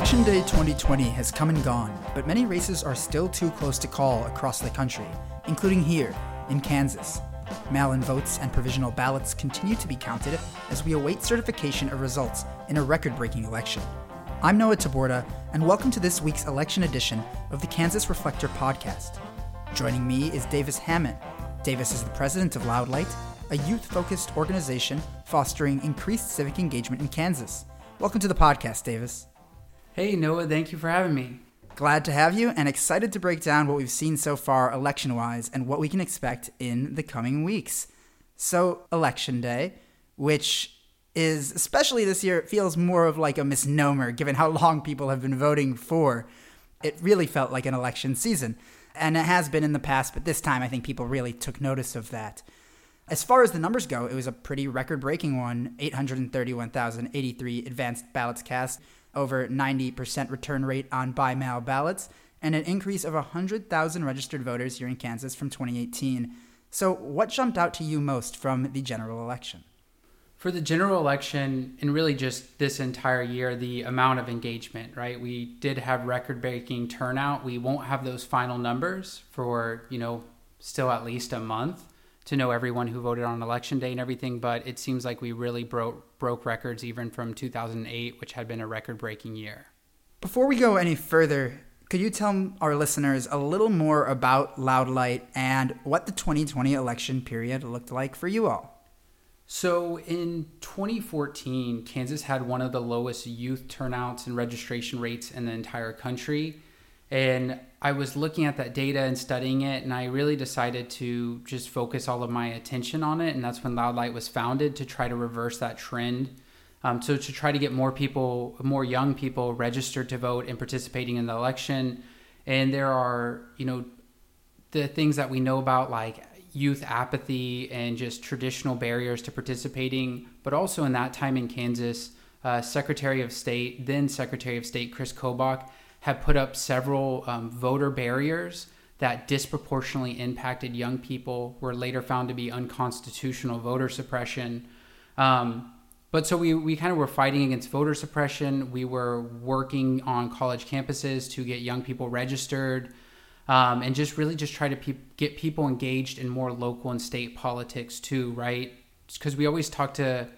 Election Day 2020 has come and gone, but many races are still too close to call across the country, including here in Kansas. Mail in votes and provisional ballots continue to be counted as we await certification of results in a record breaking election. I'm Noah Taborda, and welcome to this week's election edition of the Kansas Reflector podcast. Joining me is Davis Hammet. Davis is the president of Loudlight, a youth focused organization fostering increased civic engagement in Kansas. Welcome to the podcast, Davis. Hey, Noah, thank you for having me. Glad to have you and excited to break down what we've seen so far election wise and what we can expect in the coming weeks. So, Election Day, which is, especially this year, it feels more of like a misnomer given how long people have been voting for. It really felt like an election season. And it has been in the past, but this time I think people really took notice of that. As far as the numbers go, it was a pretty record breaking one 831,083 advanced ballots cast, over 90% return rate on by mail ballots, and an increase of 100,000 registered voters here in Kansas from 2018. So, what jumped out to you most from the general election? For the general election, and really just this entire year, the amount of engagement, right? We did have record breaking turnout. We won't have those final numbers for, you know, still at least a month to know everyone who voted on election day and everything, but it seems like we really broke broke records even from 2008, which had been a record breaking year. Before we go any further, could you tell our listeners a little more about Loud Light and what the 2020 election period looked like for you all? So in 2014, Kansas had one of the lowest youth turnouts and registration rates in the entire country. And I was looking at that data and studying it, and I really decided to just focus all of my attention on it. And that's when Loud Light was founded to try to reverse that trend. Um, so, to try to get more people, more young people registered to vote and participating in the election. And there are, you know, the things that we know about, like youth apathy and just traditional barriers to participating. But also in that time in Kansas, uh, Secretary of State, then Secretary of State Chris Kobach, have put up several um, voter barriers that disproportionately impacted young people, were later found to be unconstitutional voter suppression. Um, but so we, we kind of were fighting against voter suppression. We were working on college campuses to get young people registered um, and just really just try to pe- get people engaged in more local and state politics too, right? Because we always talk to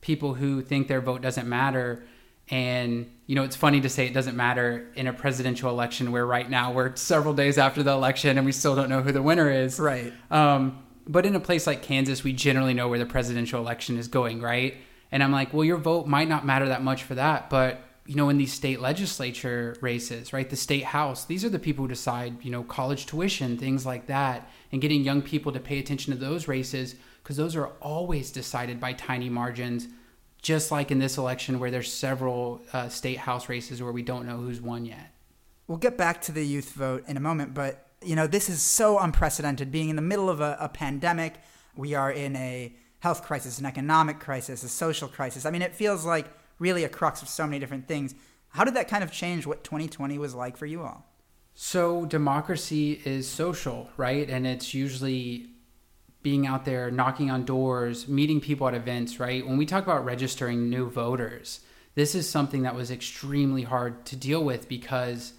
people who think their vote doesn't matter and, you know, it's funny to say it doesn't matter in a presidential election where right now we're several days after the election and we still don't know who the winner is. Right. Um, but in a place like Kansas, we generally know where the presidential election is going, right? And I'm like, well, your vote might not matter that much for that, but you know, in these state legislature races, right? The state house, these are the people who decide, you know, college tuition, things like that, and getting young people to pay attention to those races because those are always decided by tiny margins just like in this election where there's several uh, state house races where we don't know who's won yet. We'll get back to the youth vote in a moment, but you know this is so unprecedented. Being in the middle of a, a pandemic, we are in a health crisis, an economic crisis, a social crisis. I mean, it feels like really a crux of so many different things. How did that kind of change what 2020 was like for you all? So, democracy is social, right? And it's usually being out there knocking on doors, meeting people at events, right? When we talk about registering new voters, this is something that was extremely hard to deal with because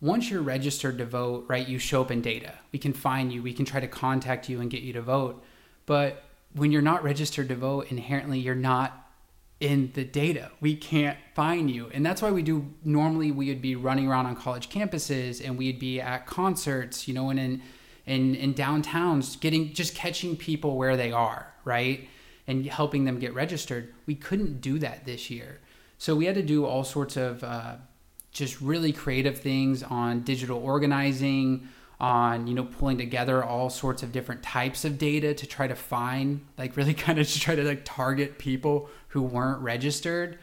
once you're registered to vote, right, you show up in data. We can find you, we can try to contact you and get you to vote. But when you're not registered to vote, inherently you're not in the data. We can't find you. And that's why we do normally we would be running around on college campuses and we'd be at concerts, you know, and in in, in downtowns, getting just catching people where they are, right? And helping them get registered. We couldn't do that this year. So we had to do all sorts of uh, just really creative things on digital organizing, on you know pulling together all sorts of different types of data to try to find like really kind of to try to like target people who weren't registered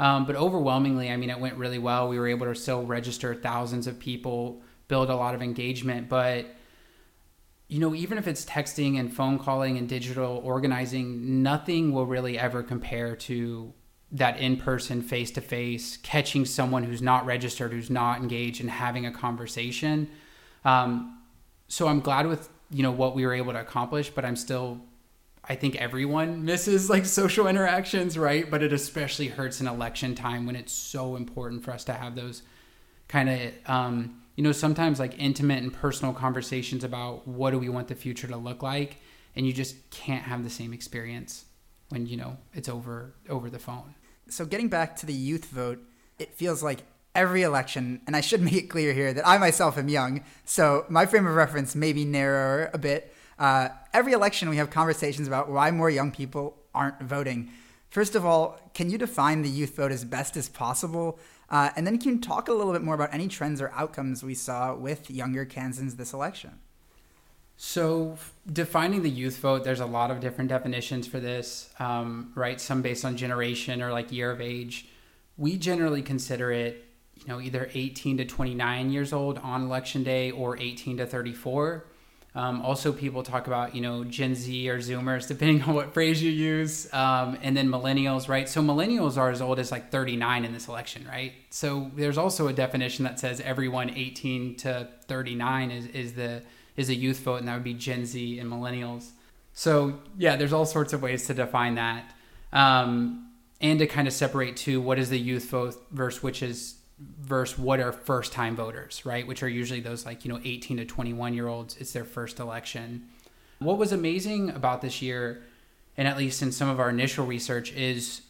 um, but overwhelmingly i mean it went really well we were able to still register thousands of people build a lot of engagement but you know, even if it's texting and phone calling and digital organizing, nothing will really ever compare to that in person, face to face, catching someone who's not registered, who's not engaged, and having a conversation. Um, so I'm glad with you know what we were able to accomplish, but I'm still I think everyone misses like social interactions, right? But it especially hurts in election time when it's so important for us to have those kind of, um, you know, sometimes like intimate and personal conversations about what do we want the future to look like, and you just can't have the same experience when you know it's over over the phone. So getting back to the youth vote, it feels like every election, and I should make it clear here that I myself am young, so my frame of reference may be narrower a bit. Uh, every election, we have conversations about why more young people aren't voting. First of all, can you define the youth vote as best as possible? Uh, and then can you talk a little bit more about any trends or outcomes we saw with younger Kansans this election? So, defining the youth vote, there's a lot of different definitions for this, um, right? Some based on generation or like year of age. We generally consider it you know, either 18 to 29 years old on election day or 18 to 34. Um, also, people talk about, you know, Gen Z or Zoomers, depending on what phrase you use. Um, and then millennials, right? So millennials are as old as like 39 in this election, right? So there's also a definition that says everyone 18 to 39 is, is the is a youth vote, and that would be Gen Z and millennials. So yeah, there's all sorts of ways to define that. Um, and to kind of separate to what is the youth vote versus which is versus what are first time voters, right? Which are usually those like, you know, 18 to 21 year olds. It's their first election. What was amazing about this year, and at least in some of our initial research, is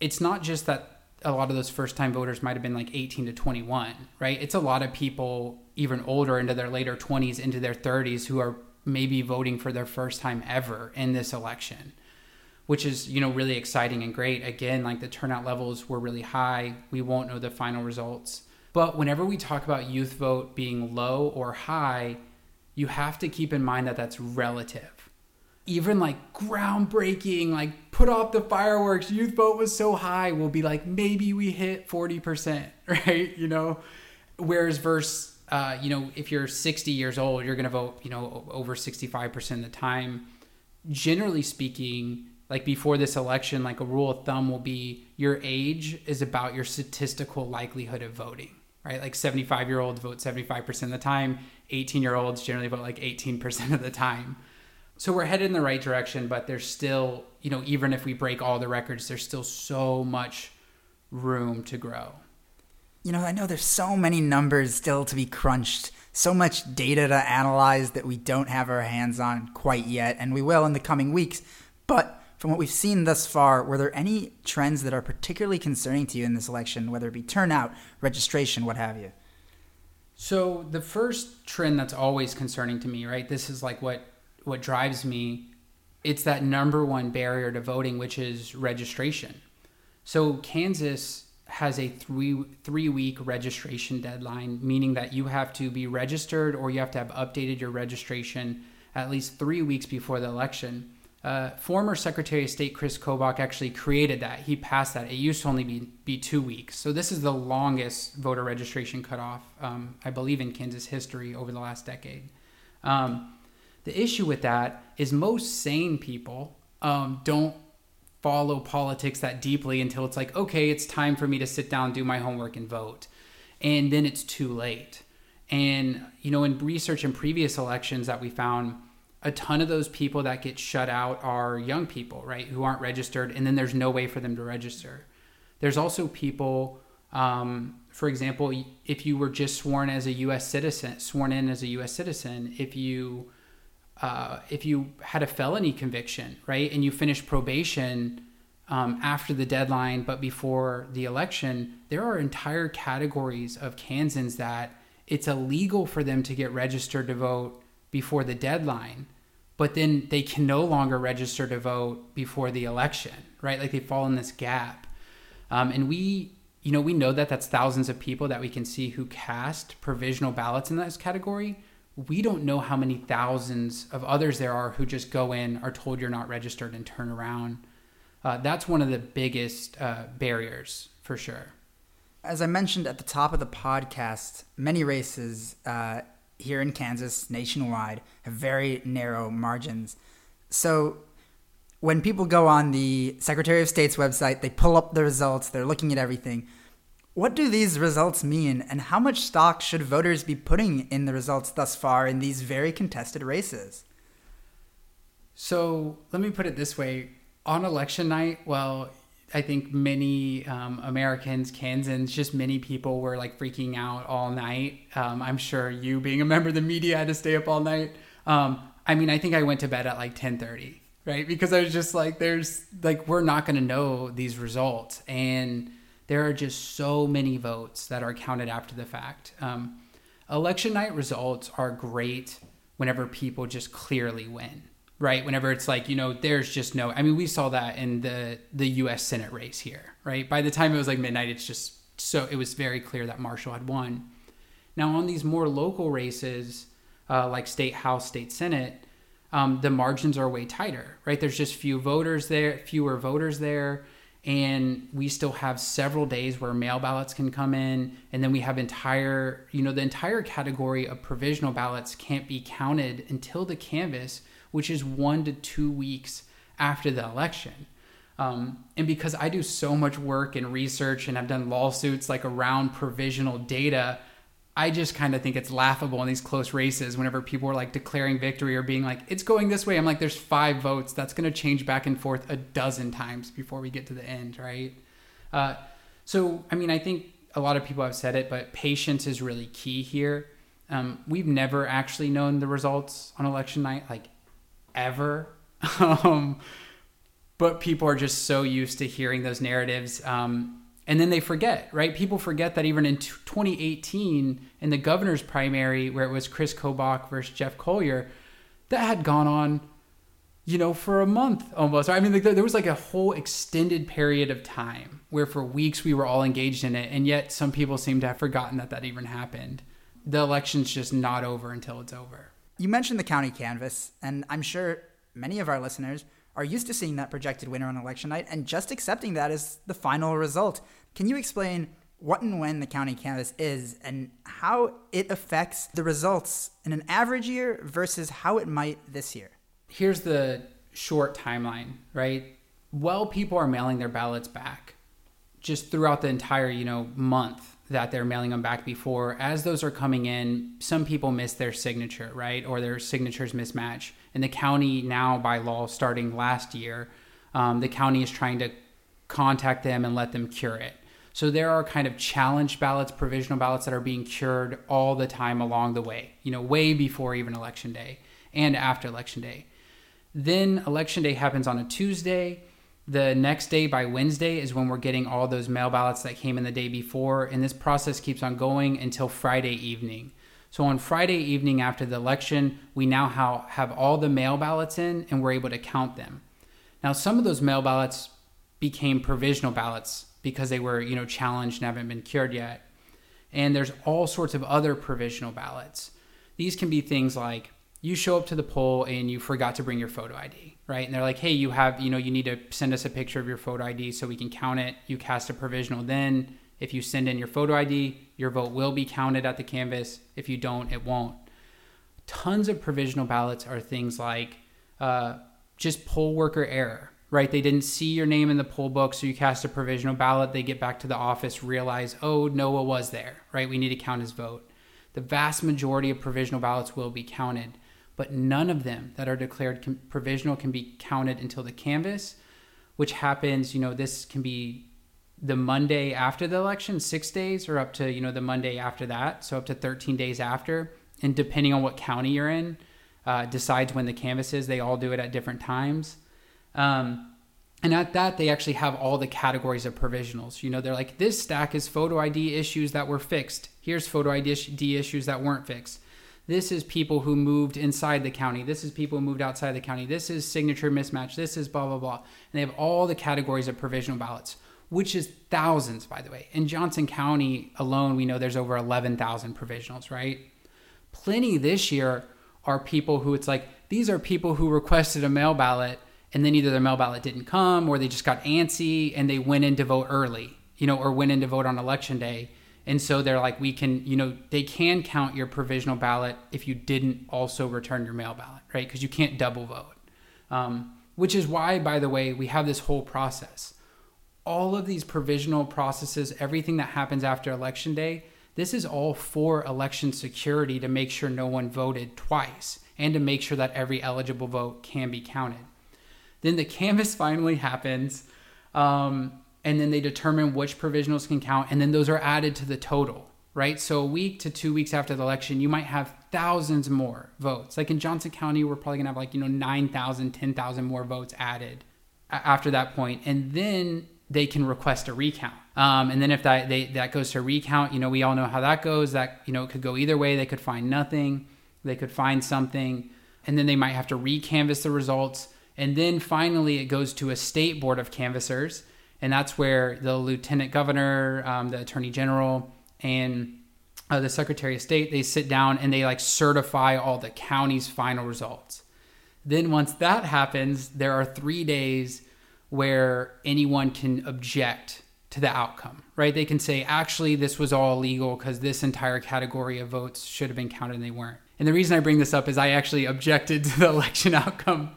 it's not just that a lot of those first time voters might have been like 18 to 21, right? It's a lot of people even older into their later 20s, into their 30s who are maybe voting for their first time ever in this election which is you know really exciting and great. Again like the turnout levels were really high. We won't know the final results. But whenever we talk about youth vote being low or high you have to keep in mind that that's relative. Even like groundbreaking like put off the fireworks youth vote was so high we'll be like maybe we hit 40% right? You know? Whereas versus uh, you know if you're 60 years old you're going to vote you know over 65% of the time. Generally speaking like before this election, like a rule of thumb will be your age is about your statistical likelihood of voting, right? Like 75 year olds vote 75% of the time, 18 year olds generally vote like 18% of the time. So we're headed in the right direction, but there's still, you know, even if we break all the records, there's still so much room to grow. You know, I know there's so many numbers still to be crunched, so much data to analyze that we don't have our hands on quite yet, and we will in the coming weeks. But from what we've seen thus far, were there any trends that are particularly concerning to you in this election, whether it be turnout, registration, what have you? So the first trend that's always concerning to me, right? This is like what what drives me. It's that number one barrier to voting, which is registration. So Kansas has a three three week registration deadline, meaning that you have to be registered or you have to have updated your registration at least three weeks before the election. Uh, former Secretary of State Chris Kobach actually created that. He passed that. It used to only be, be two weeks. So this is the longest voter registration cutoff, um, I believe, in Kansas history over the last decade. Um, the issue with that is most sane people um, don't follow politics that deeply until it's like, okay, it's time for me to sit down, do my homework, and vote. And then it's too late. And, you know, in research in previous elections that we found, a ton of those people that get shut out are young people, right, who aren't registered, and then there's no way for them to register. There's also people, um, for example, if you were just sworn as a U.S. citizen, sworn in as a U.S. citizen, if you uh, if you had a felony conviction, right, and you finished probation um, after the deadline but before the election, there are entire categories of Kansans that it's illegal for them to get registered to vote before the deadline, but then they can no longer register to vote before the election, right? Like they fall in this gap. Um, and we, you know, we know that that's thousands of people that we can see who cast provisional ballots in this category. We don't know how many thousands of others there are who just go in, are told you're not registered, and turn around. Uh, that's one of the biggest uh, barriers for sure. As I mentioned at the top of the podcast, many races uh, here in Kansas, nationwide, have very narrow margins. So when people go on the Secretary of State's website, they pull up the results, they're looking at everything. What do these results mean, and how much stock should voters be putting in the results thus far in these very contested races? So let me put it this way: on election night, well, I think many um, Americans, Kansans, just many people were like freaking out all night. Um, I'm sure you, being a member of the media, had to stay up all night. Um, I mean, I think I went to bed at like 10:30, right? Because I was just like, "There's like, we're not going to know these results," and there are just so many votes that are counted after the fact. Um, election night results are great whenever people just clearly win right? Whenever it's like, you know, there's just no I mean, we saw that in the the US Senate race here, right? By the time it was like midnight, it's just so it was very clear that Marshall had won. Now on these more local races, uh, like state house, state senate, um, the margins are way tighter, right? There's just few voters there, fewer voters there, and we still have several days where mail ballots can come in, and then we have entire, you know, the entire category of provisional ballots can't be counted until the canvass which is one to two weeks after the election. Um, and because I do so much work and research and I've done lawsuits like around provisional data, I just kind of think it's laughable in these close races whenever people are like declaring victory or being like, it's going this way. I'm like, there's five votes. That's going to change back and forth a dozen times before we get to the end, right? Uh, so, I mean, I think a lot of people have said it, but patience is really key here. Um, we've never actually known the results on election night. Like ever. um, but people are just so used to hearing those narratives. Um, and then they forget, right? People forget that even in 2018, in the governor's primary, where it was Chris Kobach versus Jeff Colyer, that had gone on, you know, for a month almost. I mean, there was like a whole extended period of time where for weeks we were all engaged in it. And yet some people seem to have forgotten that that even happened. The election's just not over until it's over. You mentioned the county canvass, and I'm sure many of our listeners are used to seeing that projected winner on election night and just accepting that as the final result. Can you explain what and when the county canvass is and how it affects the results in an average year versus how it might this year? Here's the short timeline, right? While people are mailing their ballots back, just throughout the entire, you know, month, that they're mailing them back before. As those are coming in, some people miss their signature, right? Or their signatures mismatch. And the county now, by law, starting last year, um, the county is trying to contact them and let them cure it. So there are kind of challenge ballots, provisional ballots that are being cured all the time along the way, you know, way before even election day and after election day. Then election day happens on a Tuesday the next day by Wednesday is when we're getting all those mail ballots that came in the day before. And this process keeps on going until Friday evening. So on Friday evening after the election, we now have all the mail ballots in and we're able to count them. Now, some of those mail ballots became provisional ballots because they were, you know, challenged and haven't been cured yet. And there's all sorts of other provisional ballots. These can be things like you show up to the poll and you forgot to bring your photo ID right? And they're like, hey, you have, you know, you need to send us a picture of your photo ID so we can count it. You cast a provisional. Then, if you send in your photo ID, your vote will be counted at the canvass. If you don't, it won't. Tons of provisional ballots are things like uh, just poll worker error, right? They didn't see your name in the poll book, so you cast a provisional ballot. They get back to the office, realize, oh, Noah was there, right? We need to count his vote. The vast majority of provisional ballots will be counted but none of them that are declared provisional can be counted until the canvass, which happens, you know, this can be the Monday after the election, six days, or up to, you know, the Monday after that. So up to 13 days after. And depending on what county you're in, uh, decides when the canvass is. They all do it at different times. Um, and at that, they actually have all the categories of provisionals. You know, they're like, this stack is photo ID issues that were fixed. Here's photo ID issues that weren't fixed. This is people who moved inside the county. This is people who moved outside the county. This is signature mismatch. This is blah, blah, blah. And they have all the categories of provisional ballots, which is thousands, by the way. In Johnson County alone, we know there's over 11,000 provisionals, right? Plenty this year are people who it's like, these are people who requested a mail ballot and then either their mail ballot didn't come or they just got antsy and they went in to vote early, you know, or went in to vote on election day and so they're like, we can, you know, they can count your provisional ballot if you didn't also return your mail ballot, right? Because you can't double vote. Um, which is why, by the way, we have this whole process. All of these provisional processes, everything that happens after election day, this is all for election security to make sure no one voted twice. and to make sure that every eligible vote can be counted. Then the canvass finally happens, um, and then they determine which provisionals can count, and then those are added to the total, right? So a week to two weeks after the election, you might have thousands more votes. Like in Johnson County, we're probably gonna have like, you know, 9,000, 10,000 more votes added after that point, and then they can request a recount. Um, and then if that they, that goes to recount, you know, we all know how that goes. That you know, it could go either way. They could find nothing, they could find something, and then they might have to recanvass the results. And then finally, it goes to a state board of canvassers, and that's where the lieutenant governor, um, the attorney general, and uh, the secretary of state they sit down and they like certify all the county's final results. Then once that happens, there are three days where anyone can object to the outcome, right? They can say, actually, this was all illegal because this entire category of votes should have been counted and they weren't. And the reason I bring this up is I actually objected to the election outcome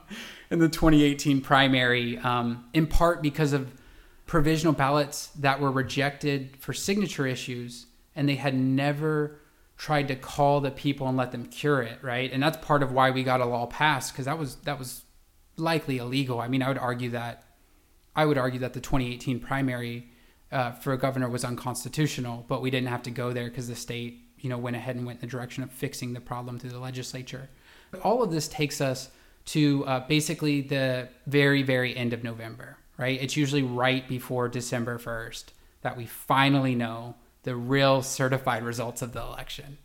in the 2018 primary, um, in part because of provisional ballots that were rejected for signature issues and they had never tried to call the people and let them cure it, right? And that's part of why we got a law passed because that was that was likely illegal. I mean, I would argue that I would argue that the 2018 primary uh, for a governor was unconstitutional, but we didn't have to go there because the state, you know, went ahead and went in the direction of fixing the problem through the legislature. All of this takes us to uh, basically the very, very end of November, right? It's usually right before December 1st that we finally know the real certified results of the election.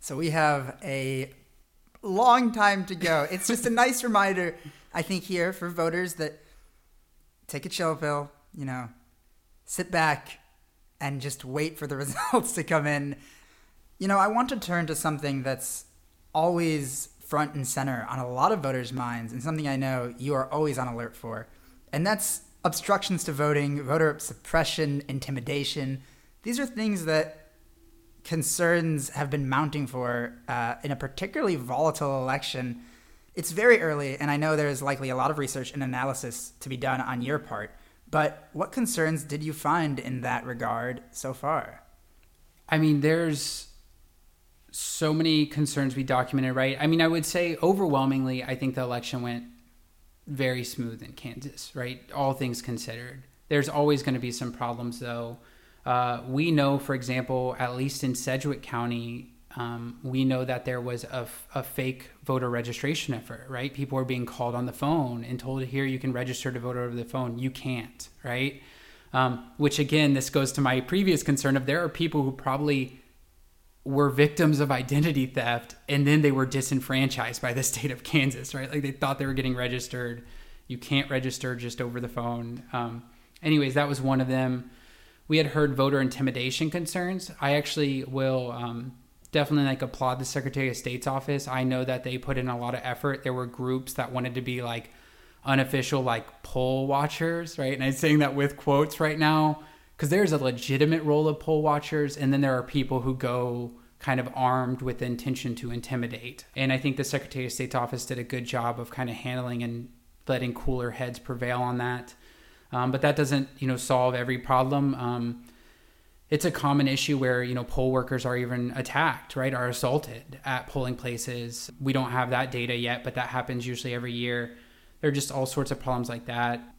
So we have a long time to go. It's just a nice reminder, I think, here for voters that take a chill pill, you know, sit back and just wait for the results to come in. You know, I want to turn to something that's always front and center on a lot of voters' minds and something I know you are always on alert for. And that's obstructions to voting, voter suppression, intimidation. These are things that concerns have been mounting for uh, in a particularly volatile election. It's very early, and I know there's likely a lot of research and analysis to be done on your part. But what concerns did you find in that regard so far? I mean, there's so many concerns we documented, right? I mean, I would say overwhelmingly, I think the election went very smooth in Kansas, right? All things considered. There's always going to be some problems, though. Uh, we know, for example, at least in Sedgwick County, um, we know that there was a, a, fake voter registration effort, right? People were being called on the phone and told, here, you can register to vote over the phone. You can't, right? Um, which, again, this goes to my previous concern of there are people who probably were victims of identity theft and then they were disenfranchised by the state of Kansas, right? Like they thought they were getting registered. You can't register just over the phone. Um, anyways, that was one of them. We had heard voter intimidation concerns. I actually will um, definitely like applaud the Secretary of State's office. I know that they put in a lot of effort. There were groups that wanted to be like unofficial like poll watchers, right? And I'm saying that with quotes right now because there's a legitimate role of poll watchers, and then there are people who go kind of armed with the intention to intimidate. And I think the Secretary of State's office did a good job of kind of handling and letting cooler heads prevail on that. Um, but that doesn't, you know, solve every problem. Um, it's a common issue where you know poll workers are even attacked right are assaulted at polling places we don't have that data yet but that happens usually every year there are just all sorts of problems like that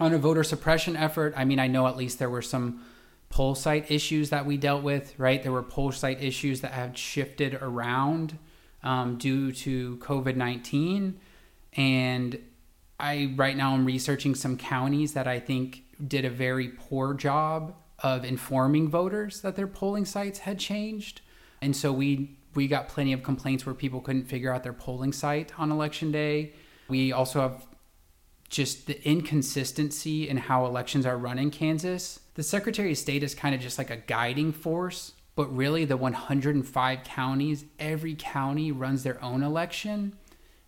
on a voter suppression effort i mean i know at least there were some poll site issues that we dealt with right there were poll site issues that have shifted around um, due to covid-19 and i right now i'm researching some counties that i think did a very poor job of informing voters that their polling sites had changed. And so we we got plenty of complaints where people couldn't figure out their polling site on election day. We also have just the inconsistency in how elections are run in Kansas. The Secretary of State is kind of just like a guiding force, but really the 105 counties, every county runs their own election.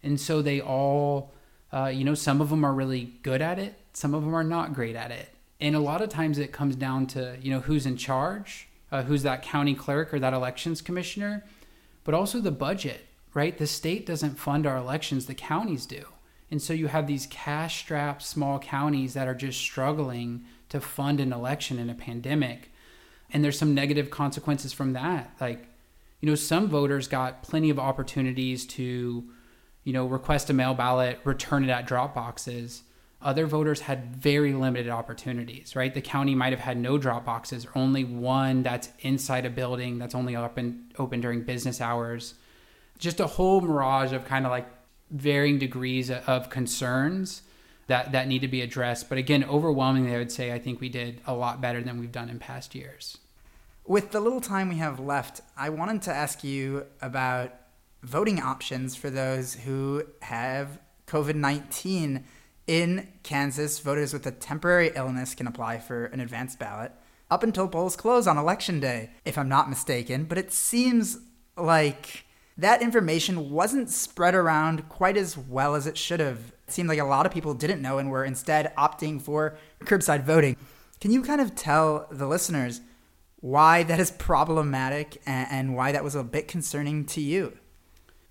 And so they all, uh, you know, some of them are really good at it, some of them are not great at it and a lot of times it comes down to you know who's in charge uh, who's that county clerk or that elections commissioner but also the budget right the state doesn't fund our elections the counties do and so you have these cash strapped small counties that are just struggling to fund an election in a pandemic and there's some negative consequences from that like you know some voters got plenty of opportunities to you know, request a mail ballot, return it at drop boxes. Other voters had very limited opportunities, right? The county might have had no drop boxes, or only one that's inside a building that's only open open during business hours. Just a whole mirage of kind of like varying degrees of concerns that that need to be addressed. But again, overwhelmingly, I would say I think we did a lot better than we've done in past years. With the little time we have left, I wanted to ask you about voting options for those who have COVID 19. In Kansas, voters with a temporary illness can apply for an advanced ballot up until polls close on election day, if I'm not mistaken. But it seems like that information wasn't spread around quite as well as it should have. It seemed like a lot of people didn't know and were instead opting for curbside voting. Can you kind of tell the listeners why that is problematic and, why that was a bit concerning to you?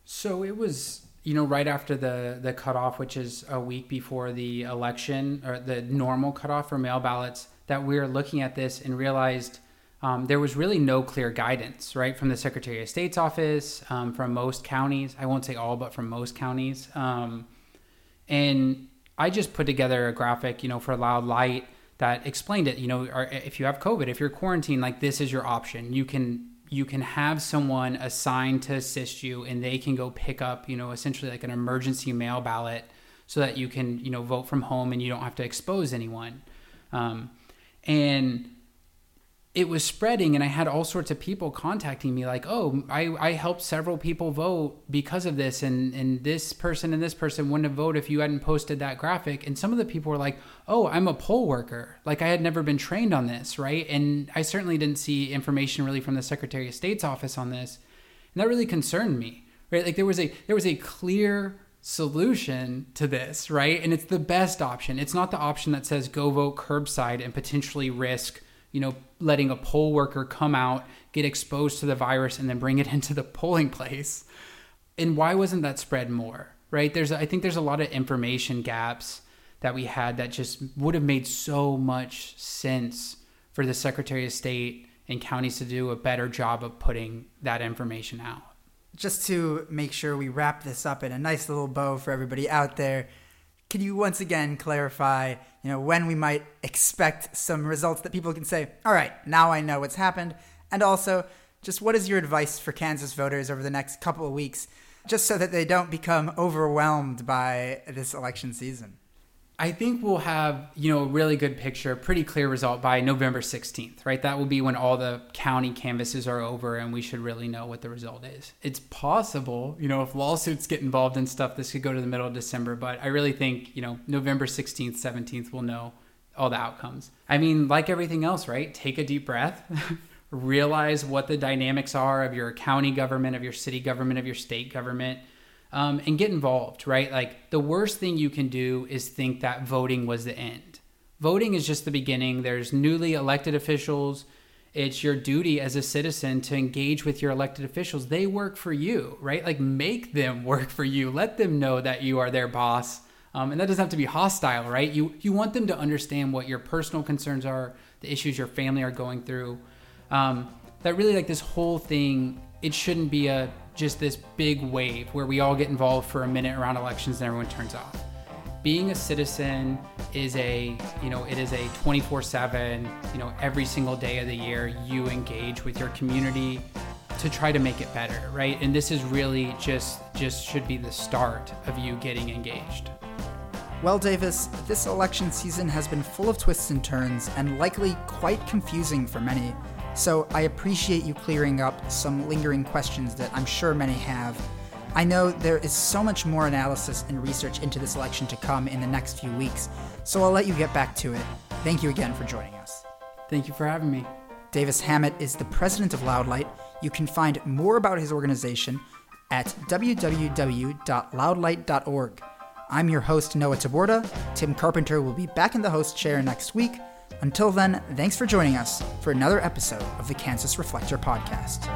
So it was, you know, right after the the cutoff, which is a week before the election or the normal cutoff for mail ballots, that we were looking at this and realized um, there was really no clear guidance, right, from the Secretary of State's office, um, from most counties. I won't say all, but from most counties. Um, and I just put together a graphic, you know, for Loud Light that explained it. You know, if you have COVID, if you're quarantined, like this is your option. You can you can have someone assigned to assist you, and they can go pick up, you know, essentially like an emergency mail ballot, so that you can, you know, vote from home and you don't have to expose anyone. Um, and it was spreading and i had all sorts of people contacting me like oh i, I helped several people vote because of this and, and this person and this person wouldn't have voted if you hadn't posted that graphic. And some of the people were like oh i'm a poll worker. Like i had never been trained on this right? And i certainly didn't see information really from the secretary of state's office on this and that really concerned me right? Like there was a there was a clear solution to this right? And it's the best option. It's not the option that says go vote curbside and potentially risk you know, letting a poll worker come out, get exposed to the virus, and then bring it into the polling place. And why wasn't that spread more? Right? There's, I think there's a lot of information gaps that we had that just would have made so much sense for the Secretary of State and counties to do a better job of putting that information out. Just to make sure we wrap this up in a nice little bow for everybody out there, can you once again clarify, you know, when we might expect some results that people can say, all right, now I know what's happened? And also, just what is your advice for Kansas voters over the next couple of weeks, just so that they don't become overwhelmed by this election season? I think we'll have, you know, a really good picture, pretty clear result by November 16th, right? That will be when all the county canvasses are over and we should really know what the result is. It's possible, you know, if lawsuits get involved in stuff, this could go to the middle of December, but I really think, you know, November 16th, 17th, we'll know all the outcomes. I mean, like everything else, right? Take a deep breath. realize what the dynamics are of your county government, of your city government, of your state government um, and get involved, right? Like the worst thing you can do is think that voting was the end. Voting is just the beginning. There's newly elected officials. It's your duty as a citizen to engage with your elected officials. They work for you, right? Like make them work for you. Let them know that you are their boss. Um, and that doesn't have to be hostile, right? You you want them to understand what your personal concerns are, the issues your family are going through. Um, that really like this whole thing. It shouldn't be a just this big wave where we all get involved for a minute around elections and everyone turns off. Being a citizen is a, you know, it is a 24/7, you know, every single day of the year you engage with your community to try to make it better, right? And this is really just just should be the start of you getting engaged. Well, Davis, this election season has been full of twists and turns and likely quite confusing for many. So I appreciate you clearing up some lingering questions that I'm sure many have. I know there is so much more analysis and research into this election to come in the next few weeks, so I'll let you get back to it. Thank you again for joining us. Thank you for having me. Davis Hammet is the president of Loudlight. You can find more about his organization at www.loudlight.org. I'm your host, Noah Taborda. Tim Carpenter will be back in the host chair next week. Until then, thanks for joining us for another episode of the Kansas Reflector Podcast.